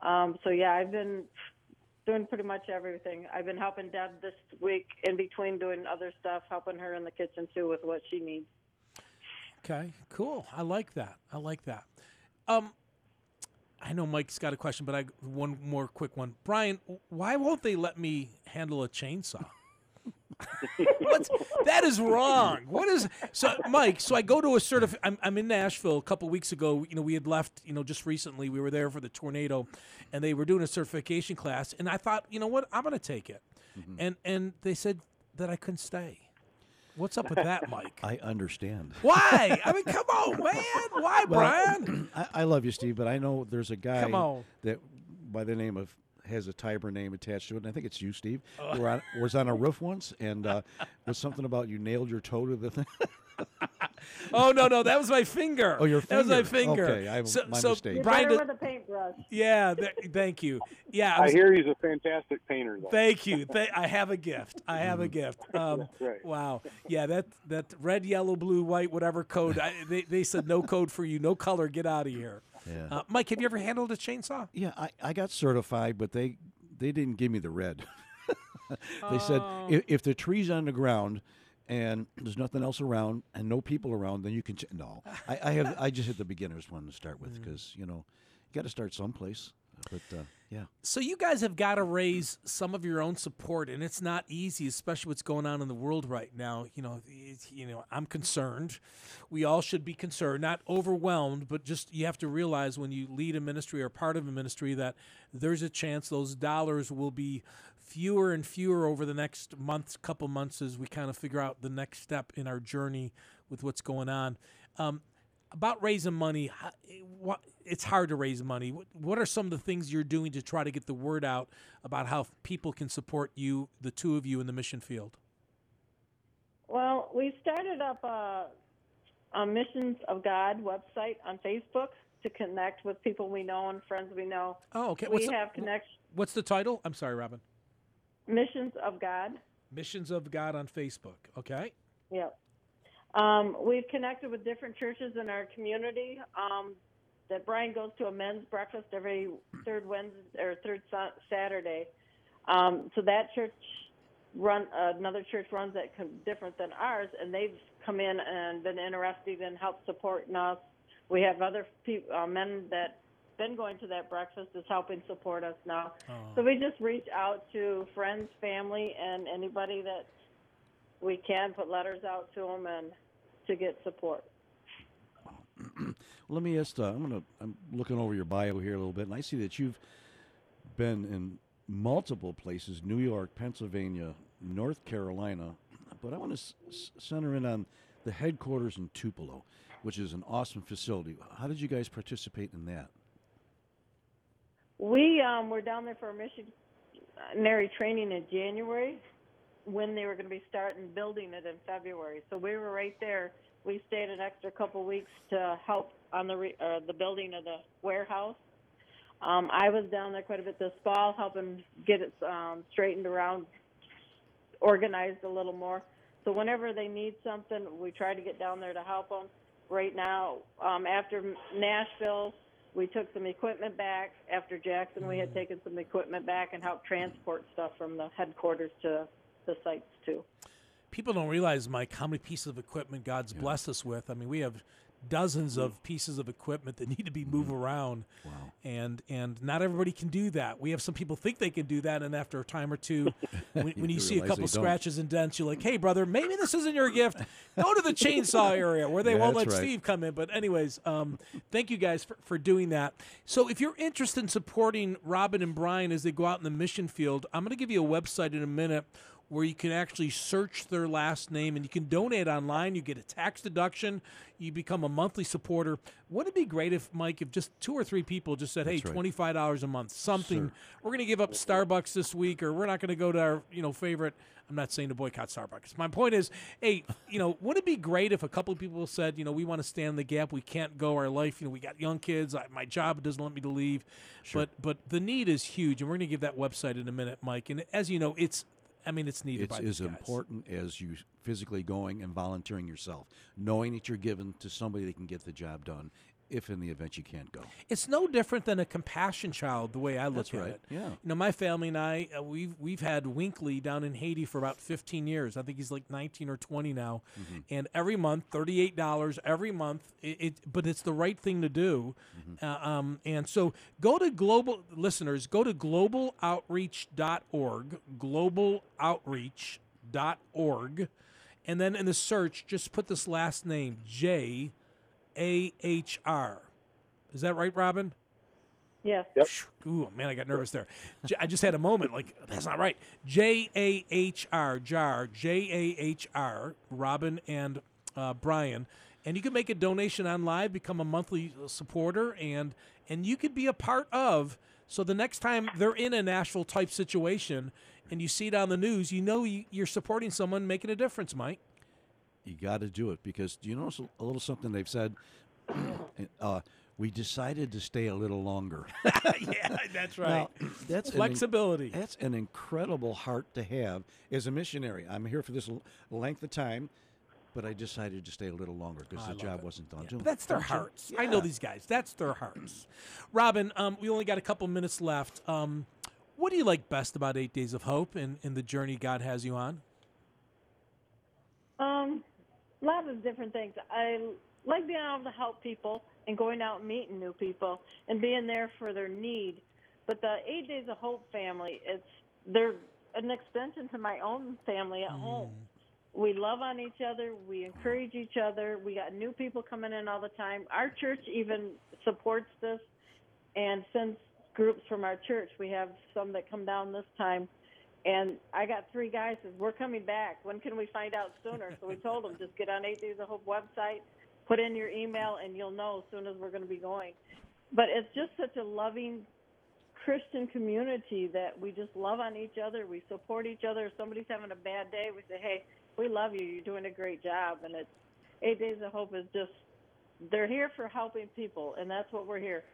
Um, so yeah, I've been doing pretty much everything. I've been helping Deb this week in between doing other stuff, helping her in the kitchen too with what she needs. Okay, cool. I like that. I like that. Um, I know Mike's got a question, but I one more quick one. Brian, why won't they let me handle a chainsaw? What's, that is wrong. What is so, Mike? So I go to a certif. I'm, I'm in Nashville a couple weeks ago. You know, we had left. You know, just recently we were there for the tornado, and they were doing a certification class. And I thought, you know what, I'm going to take it. Mm-hmm. And and they said that I couldn't stay. What's up with that, Mike? I understand. Why? I mean, come on, man. Why, Brian? I, I love you, Steve, but I know there's a guy that by the name of has a Tiber name attached to it, and I think it's you, Steve. Oh. We're on, was on a roof once, and uh, was something about you nailed your toe to the thing. Oh no, no, that was my finger. Oh, your finger. That was my finger. finger. Okay, I- so, my so mistake. You're Brian, better does- with a paintbrush. yeah, th- thank you. Yeah, I I hear he's a fantastic painter, though. Thank you. Th- I have a gift. I have Mm-hmm. a gift. Um, Right. Wow. Yeah, that that red, yellow, blue, white, whatever code. I, they, they said no code for you, no color. Get out of here. Yeah. Uh, Mike, have you ever handled a chainsaw? Yeah, I, I got certified, but they they didn't give me the red. they said Oh. if, if the tree's on the ground and there's nothing else around and no people around, then you can. Ch- no, I, I have I just hit the beginners one to start Mm. with because you know you got to start someplace. But uh, yeah, So you guys have got to raise some of your own support, and it's not easy, especially what's going on in the world right now. You know, you know, I'm concerned. We all should be concerned, not overwhelmed, but just you have to realize when you lead a ministry or part of a ministry that there's a chance those dollars will be fewer and fewer over the next months, couple months, as we kind of figure out the next step in our journey with what's going on. Um, about raising money, it's hard to raise money. What, are some of the things you're doing to try to get the word out about how people can support you, the two of you, in the mission field? Well, we started up a a Missions of God website on Facebook to connect with people we know and friends we know. Oh, okay. we What's have connection. what's the title? I'm sorry, Robin. Missions of God. Missions of God on Facebook. Okay. Yep. Um, we've connected with different churches in our community. Um, that Brian goes to a men's breakfast every third Wednesday or third Sa- Saturday. Um, so that church run another church runs that com- different than ours, and they've come in and been interested in help supporting us. We have other peop uh, men that been going to that breakfast is helping support us now. So we just reach out to friends, family, and anybody that we can put letters out to them and to get support. Let me ask. Uh, I'm gonna. I'm looking over your bio here a little bit, and I see that you've been in multiple places: New York, Pennsylvania, North Carolina. But I want to s- s- center in on the headquarters in Tupelo, which is an awesome facility. How did you guys participate in that? We um, were down there for a missionary training in January when they were going to be starting building it in February. So we were right there. We stayed an extra couple weeks to help on the re- uh, the building of the warehouse. Um, I was down there quite a bit this fall, helping get it um, straightened around, organized a little more. So whenever they need something, we try to get down there to help them. Right now, um, after Nashville, we took some equipment back. After Jackson, we had taken some equipment back and helped transport stuff from the headquarters to the sites too. People don't realize, Mike, how many pieces of equipment God's blessed us with. I mean, we have dozens of pieces of equipment that need to be moved around. Wow. And and not everybody can do that. We have some people think they can do that, and after a time or two, when, when you You see a couple they don't. scratches and dents, you're like, "Hey, brother, maybe this isn't your gift. Go to the chainsaw area where they Yeah, won't let right. Steve come in." But anyways, um, thank you guys for, for doing that. So if you're interested in supporting Robin and Brian as they go out in the mission field, I'm going to give you a website in a minute where you can actually search their last name and you can donate online. You get a tax deduction. You become a monthly supporter. Wouldn't it be great if, Mike, if just two or three people just said, "Hey, right. twenty-five dollars a month, something. Sure. We're going to give up Starbucks this week, or we're not going to go to our, you know, favorite." I'm not saying to boycott Starbucks. My point is, hey, you know, wouldn't it be great if a couple of people said, you know, we want to stand the gap. We can't go our life. You know, we got young kids. I, my job doesn't let me to leave. Sure. But but the need is huge, and we're going to give that website in a minute, Mike. And as you know, it's, I mean, it's needed It's by as important as you physically going and volunteering yourself, knowing that you're given to somebody that can get the job done. If in the event you can't go, It's no different than a compassion child, the way I look That's at right, it. yeah. You know, my family and I, uh, we've we've had Winkley down in Haiti for about 15 years. I think he's like 19 or 20 now, Mm-hmm. and every month, 38 dollars every month. It, it, but it's the right thing to do. Mm-hmm. Uh, um, and so, go to global listeners. Go to globaloutreach.org. Globaloutreach.org, and then in the search, just put this last name J. A H R. Is that right, Robin? Yes. Ooh, man, I got nervous there. I just had a moment like that's not right. J A H R Jahr J A H R Robin and uh, Brian, and you can make a donation on live, become a monthly supporter, and and you could be a part of. So the next time they're in a Nashville type situation, and you see it on the news, you know you're supporting someone making a difference, Mike. You got to do it because do you notice a little something they've said? uh, we decided to stay a little longer. yeah, that's Now, that's an Flexibility. that's an incredible heart to have as a missionary. I'm here for this l- length of time, but I decided to stay a little longer because the job wasn't done. Yeah, Don't- that's their don't you? hearts. I know these guys. That's their hearts. Robin, um, we only got a couple minutes left. Um, what do you like best about Eight Days of Hope and, and the journey God has you on? Um, a lot of different things. I like being able to help people and going out and meeting new people and being there for their need. But the Eight Days of Hope family, it's they're an extension to my own family at mm-hmm. home. We love on each other. We encourage each other. We got new people coming in all the time. Our church even supports this and sends groups from our church. We have some that come down this time. And I got three guys says we're coming back. When can we find out sooner? So we told them just get on Eight Days of Hope website, put in your email, and you'll know as soon as we're going to be going. But it's just such a loving Christian community that we just love on each other. We support each other. If somebody's having a bad day, we say, "Hey, we love you. You're doing a great job." And it's Eight Days of Hope is just they're here for helping people, and that's what we're here.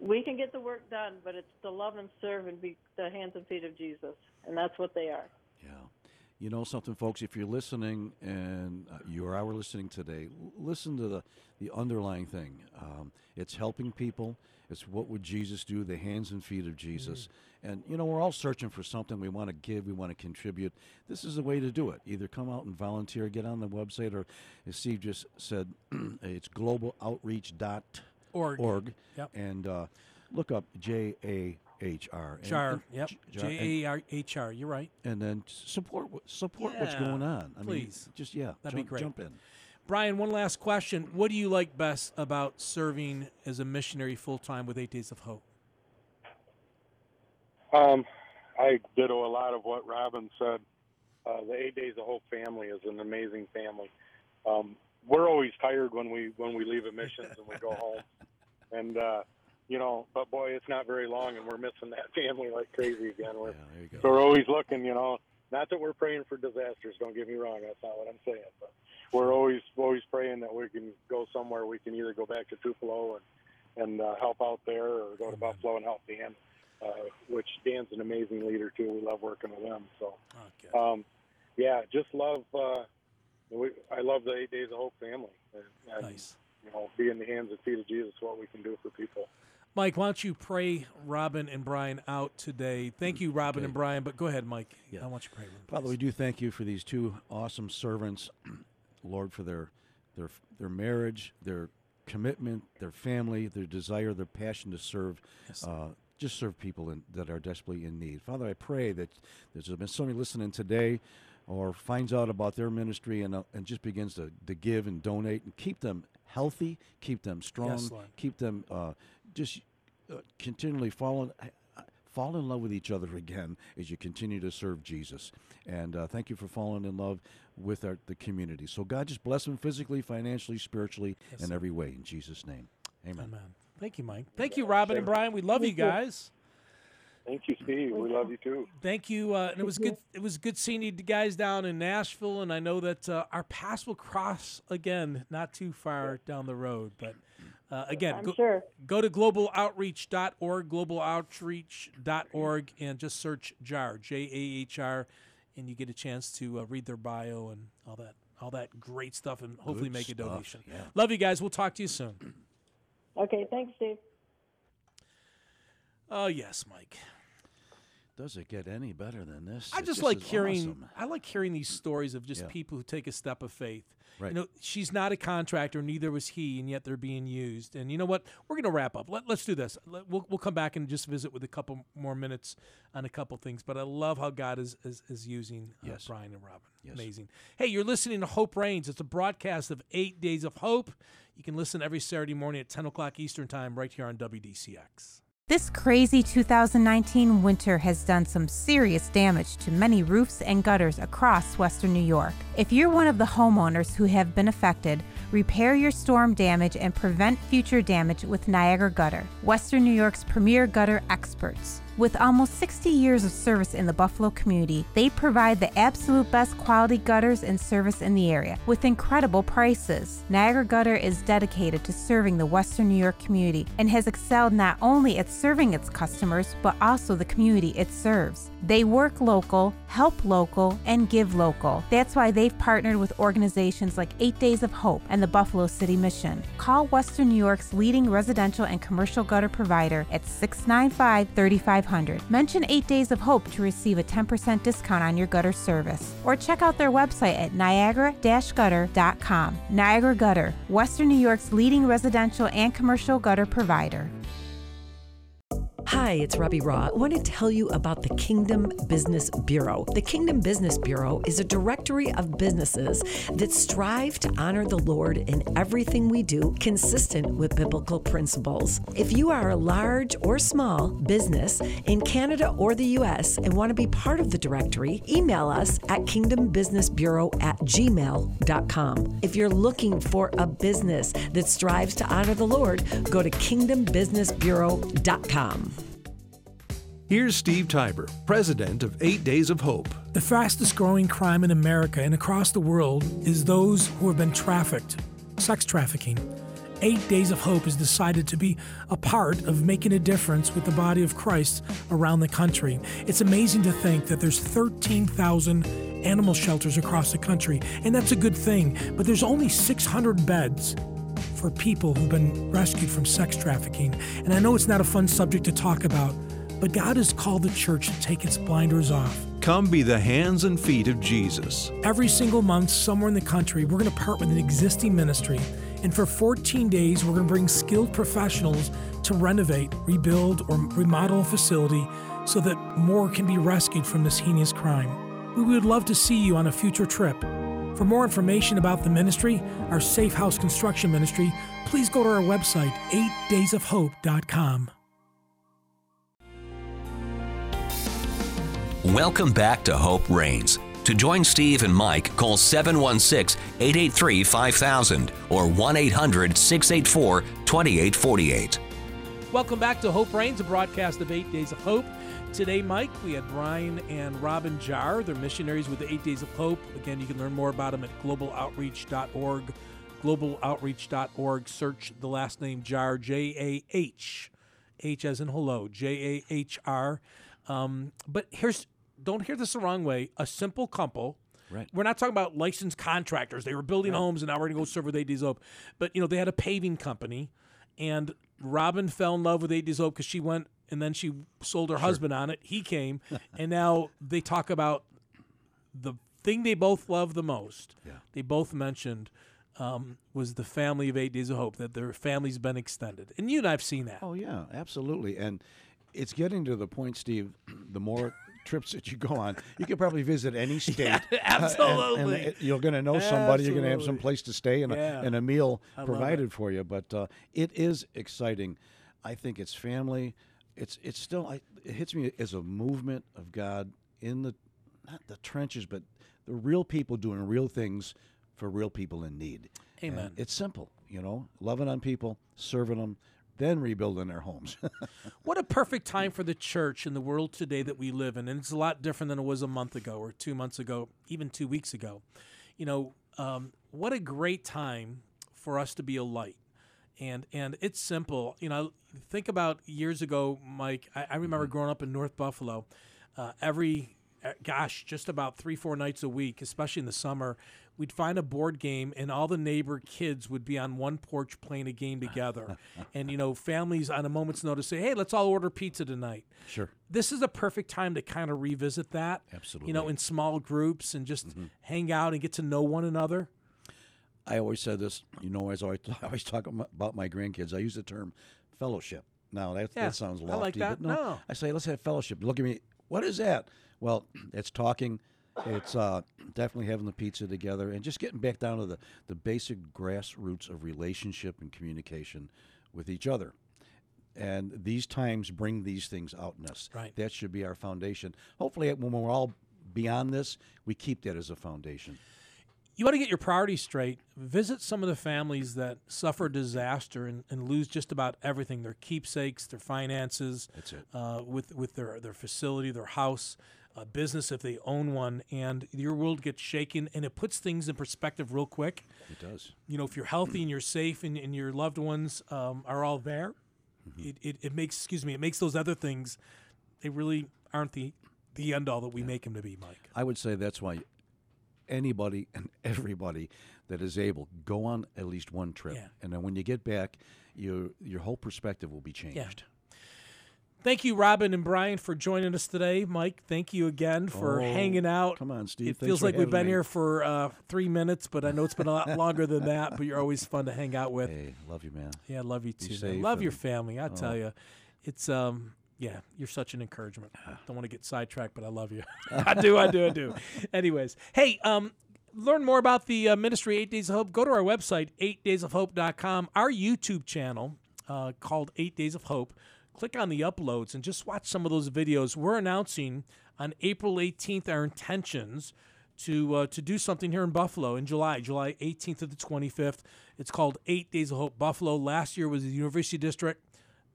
We can get the work done, but it's to love and serve and be the hands and feet of Jesus, and that's what they are. Yeah. You know something, folks. If you're listening and uh, you are our listening today, l- listen to the the underlying thing. Um, it's helping people. It's what would Jesus do? The hands and feet of Jesus. And you know, we're all searching for something. We want to give. We want to contribute. This is the way to do it. Either come out and volunteer, get on the website, or as Steve just said, it's globaloutreach.org. Org. Org. Yep. And uh, look up J A H R. And- Jahr. and- Yep. Jahr- J A R H R. You're right. and then support wh- support what's going on. I please. mean, just yeah, That'd be great. Jump in. Brian, one last question. What do you like best about serving as a missionary full time with Eight Days of Hope? Um, I ditto a lot of what Robin said. Uh, the Eight Days of Hope family is an amazing family. Um, we're always tired when we when we leave emissions and we go home, and uh, you know, but boy, it's not very long, and we're missing that family like crazy again. We're, Yeah, there you go. So we're always looking, you know. Not that we're praying for disasters. Don't get me wrong. That's not what I'm saying. But we're always always praying that we can go somewhere. We can either go back to Tupelo and and uh, help out there, or go to Buffalo and help Dan, uh, which Dan's an amazing leader too. We love working with them. So Okay. um, yeah, just love. Uh, we, I love the Eight Days of Hope family. And, and, Nice. You know, be in the hands and feet of Jesus. What we can do for people. Mike, why don't you pray Robin and Brian out today? Thank you, Robin Okay. and Brian, but go ahead, Mike. Yeah. I want you to pray them, Father, we do thank you for these two awesome servants, Lord, for their their their marriage, their commitment, their family, their desire, their passion to serve. Yes. Uh, just serve people in, that are desperately in need. Father, I pray that there's been somebody listening today or finds out about their ministry and, uh, and just begins to, to give and donate and keep them healthy, keep them strong, Lord. keep them uh, just uh, continually falling fall in love with each other again as you continue to serve Jesus. And uh, thank you for falling in love with our, the community. So God just bless them physically, financially, spiritually, Yes, in sir. every way. In Jesus' name, Amen. Amen. Thank you, Mike. Thank you, Robin and Brian. We love you guys. Thank you, Steve. We love you too. Thank you. Uh, and it was good. It was good seeing you guys down in Nashville, and I know that uh, our paths will cross again, not too far down the road. But uh, again, I'm go, sure. go to globaloutreach.org, globaloutreach.org, and just search Jahr, J A H R, and you get a chance to uh, read their bio and all that, all that great stuff, and hopefully Good make a donation. yeah. Love you guys. We'll talk to you soon. Okay, thanks, Steve. Oh yes, Mike. Does it get any better than this? I It just like hearing. awesome. I like hearing these stories of just Yeah. people who take a step of faith. Right. You know, she's not a contractor, neither was he, and yet they're being used. And you know what? We're going to wrap up. Let, let's do this. Let, we'll, we'll come back and just visit with a couple more minutes on a couple things. But I love how God is is, is using uh, Yes. Brian and Robin. Yes. Amazing. Hey, you're listening to Hope Reigns. It's a broadcast of Eight Days of Hope. You can listen every Saturday morning at 10 o'clock Eastern Time right here on WDCX. This crazy 2019 winter has done some serious damage to many roofs and gutters across Western New York. If you're one of the homeowners who have been affected, repair your storm damage and prevent future damage with Niagara Gutter, Western New York's premier gutter experts. With almost 60 years of service in the Buffalo community, they provide the absolute best quality gutters and service in the area with incredible prices. Niagara Gutter is dedicated to serving the Western New York community and has excelled not only at serving its customers, but also the community it serves. They work local, help local, and give local. That's why they've partnered with organizations like Eight Days of Hope and the Buffalo City Mission. Call Western New York's leading residential and commercial gutter provider at 695 3500. Mention 8 Days of Hope to receive a 10% discount on your gutter service. Or check out their website at niagara gutter.com. Niagara Gutter, Western New York's leading residential and commercial gutter provider. Hi, it's Robbie Raw. I want to tell you about the Kingdom Business Bureau. The Kingdom Business Bureau is a directory of businesses that strive to honor the Lord in everything we do, consistent with biblical principles. If you are a large or small business in Canada or the U.S. and want to be part of the directory, email us at kingdombusinessbureau at gmail.com. If you're looking for a business that strives to honor the Lord, go to kingdombusinessbureau.com. Here's Steve Tiber, president of Eight Days of Hope. The fastest growing crime in America and across the world is those who have been trafficked. sex trafficking. Eight Days of Hope has decided to be a part of making a difference with the body of Christ around the country. It's amazing to think that there's 13,000 animal shelters across the country, and that's a good thing, but there's only 600 beds for people who've been rescued from sex trafficking. And I know it's not a fun subject to talk about, but God has called the church to take its blinders off. Come be the hands and feet of Jesus. Every single month, somewhere in the country, we're going to part with an existing ministry. And for 14 days, we're going to bring skilled professionals to renovate, rebuild, or remodel a facility so that more can be rescued from this heinous crime. We would love to see you on a future trip. For more information about the ministry, our Safe House Construction Ministry, please go to our website, 8daysofhope.com. Welcome back to Hope Reigns. To join Steve and Mike, call 716 883 5000 or 1 800 684 2848. Welcome back to Hope Reigns, a broadcast of Eight Days of Hope. Today, Mike, we had Brian and Robin Jahr. They're missionaries with the Eight Days of Hope. Again, you can learn more about them at globaloutreach.org. Globaloutreach.org. Search the last name Jahr, J A H. H as in hello, J A H R. Um, but here's, don't hear this the wrong way. A simple couple. Right. We're not talking about licensed contractors. They were building homes and now we're going to go serve with Eight Days of Hope. But, you know, they had a paving company and Robin fell in love with Eight Days of Hope because she went and then she sold her husband on it. He came, and now they talk about the thing they both love the most. Yeah. They both mentioned um, was the family of Eight Days of Hope that their family's been extended, and you and I've seen that. Oh yeah, absolutely. And it's getting to the point, Steve. The more trips that you go on, you can probably visit any state. and- and absolutely. it- you're going to know somebody. You're going to have some place to stay and, Yeah. a, and a meal love provided for you. But uh, it is exciting. I think it's family. It's it's still. I, it hits me as a movement of God in the not the trenches, but the real people doing real things for real people in need. And Amen. it's simple, you know, loving on people, serving them, then rebuilding their homes. What a perfect time for the church in the world today that we live in. And it's a lot different than it was a month ago or two months ago, even two weeks ago. You know, um, what a great time for us to be a light. And, and it's simple. You know, think about years ago, Mike. I, I remember growing up in North Buffalo. Uh, every, uh, gosh, just about three, four nights a week, especially in the summer, we'd find a board game and all the neighbor kids would be on one porch playing a game together. and, you know, families on a moment's notice say, hey, let's all order pizza tonight. sure. This is a perfect time to kind of revisit that. Absolutely you know, Mm-hmm. in small groups and just hang out and get to know one another. I always said this, you know, as I always, I always talk about my grandkids, I use the term fellowship. Now, that, Yeah, that sounds I lofty. like that. But no, No. I say, let's have fellowship. Look at me. What is that? Well, it's talking. It's uh, definitely having the pizza together and just getting back down to the, the basic grassroots of relationship and communication with each other. And these times bring these things out in us. Right. That should be our foundation. Hopefully, when we're all beyond this, we keep that as a foundation. you want to get your priorities straight, visit some of the families that suffer disaster and, and lose just about everything their keepsakes, their finances, That's it. Uh, with, with their, their facility, their house, uh, business if they own one. And your world gets shaken and it puts things in perspective real quick. It does. You know, if you're healthy and you're safe and, and your loved ones um, are all there, Mm-hmm. it, it, it makes, excuse me, it makes those other things, they really aren't the, the end all that we make them to be, Mike. I would say that's why anybody and everybody that is able go on at least one trip, Yeah. and then when you get back, your your whole perspective will be changed. Thank you, Robin and Brian, for joining us today. Mike, thank you again for Oh, hanging out. come on, Steve. It Thanks feels like we've been me. here for uh, three minutes, but I know it's been a lot longer than that. But you're always fun to hang out with. Hey, love you, man. Yeah, I love you too. safe Love your family. I tell oh. you, it's um, yeah, you're such an encouragement. I Don't want to get sidetracked, but I love you. I do, I do, I do. Anyways, hey, um, learn more about the uh, ministry Eight Days of Hope. Go to our website, eightdaysofhope.com. Our YouTube channel uh, called Eight Days of Hope. Click on the uploads and just watch some of those videos. We're announcing on April 18th our intentions to uh, to do something here in Buffalo in July, July 18th to the 25th. It's called Eight Days of Hope Buffalo. Last year was the University District,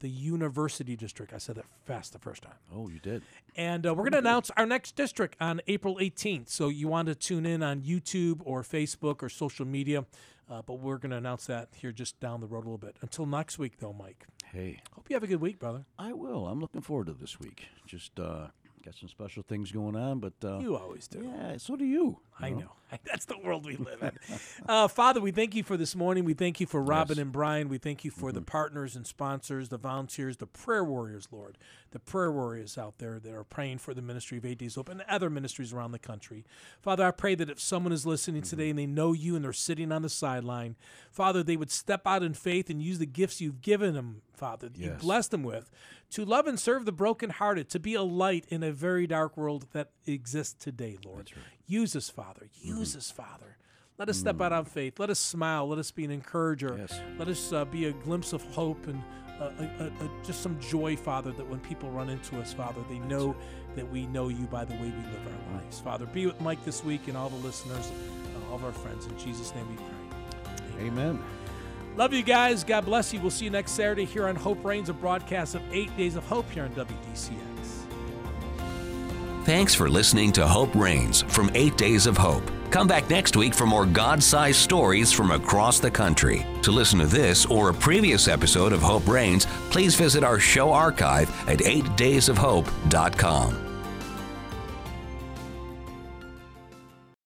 the University District. I said that fast the first time. Oh, you did. And uh, we're going to announce our next district on April 18th. So you want to tune in on YouTube or Facebook or social media. Uh, but we're going to announce that here just down the road a little bit. Until next week, though, Mike. Hey, Hope you have a good week, brother. I will. I'm looking forward to this week. Just uh, got some special things going on, but uh, You always do. yeah, so do you. I know. That's the world we live in. uh, Father, we thank you for this morning. We thank you for Robin Yes. and Brian. We thank you for the partners and sponsors, the volunteers, the prayer warriors, Lord. The prayer warriors out there that are praying for the ministry of Eight Days Hope and other ministries around the country. Father, I pray that if someone is listening today and they know you and they're sitting on the sideline, Father, they would step out in faith and use the gifts you've given them, Father, that you've blessed them with, to love and serve the brokenhearted, to be a light in a very dark world that exists today, Lord. Use us, Father. Use us, Father. Let us step out on faith. Let us smile. Let us be an encourager. Yes. Let us uh, be a glimpse of hope and uh, a, a, just some joy, Father, that when people run into us, Father, they know that we know you by the way we live our lives. Father, be with Mike this week and all the listeners, uh, all of our friends. In Jesus' name we pray. Amen. Love you guys. God bless you. We'll see you next Saturday here on Hope Reigns, a broadcast of Eight Days of Hope here on WDCX. Thanks for listening to Hope Reigns from Eight Days of Hope. Come back next week for more God sized stories from across the country. To listen to this or a previous episode of Hope Reigns, please visit our show archive at 8daysofhope.com.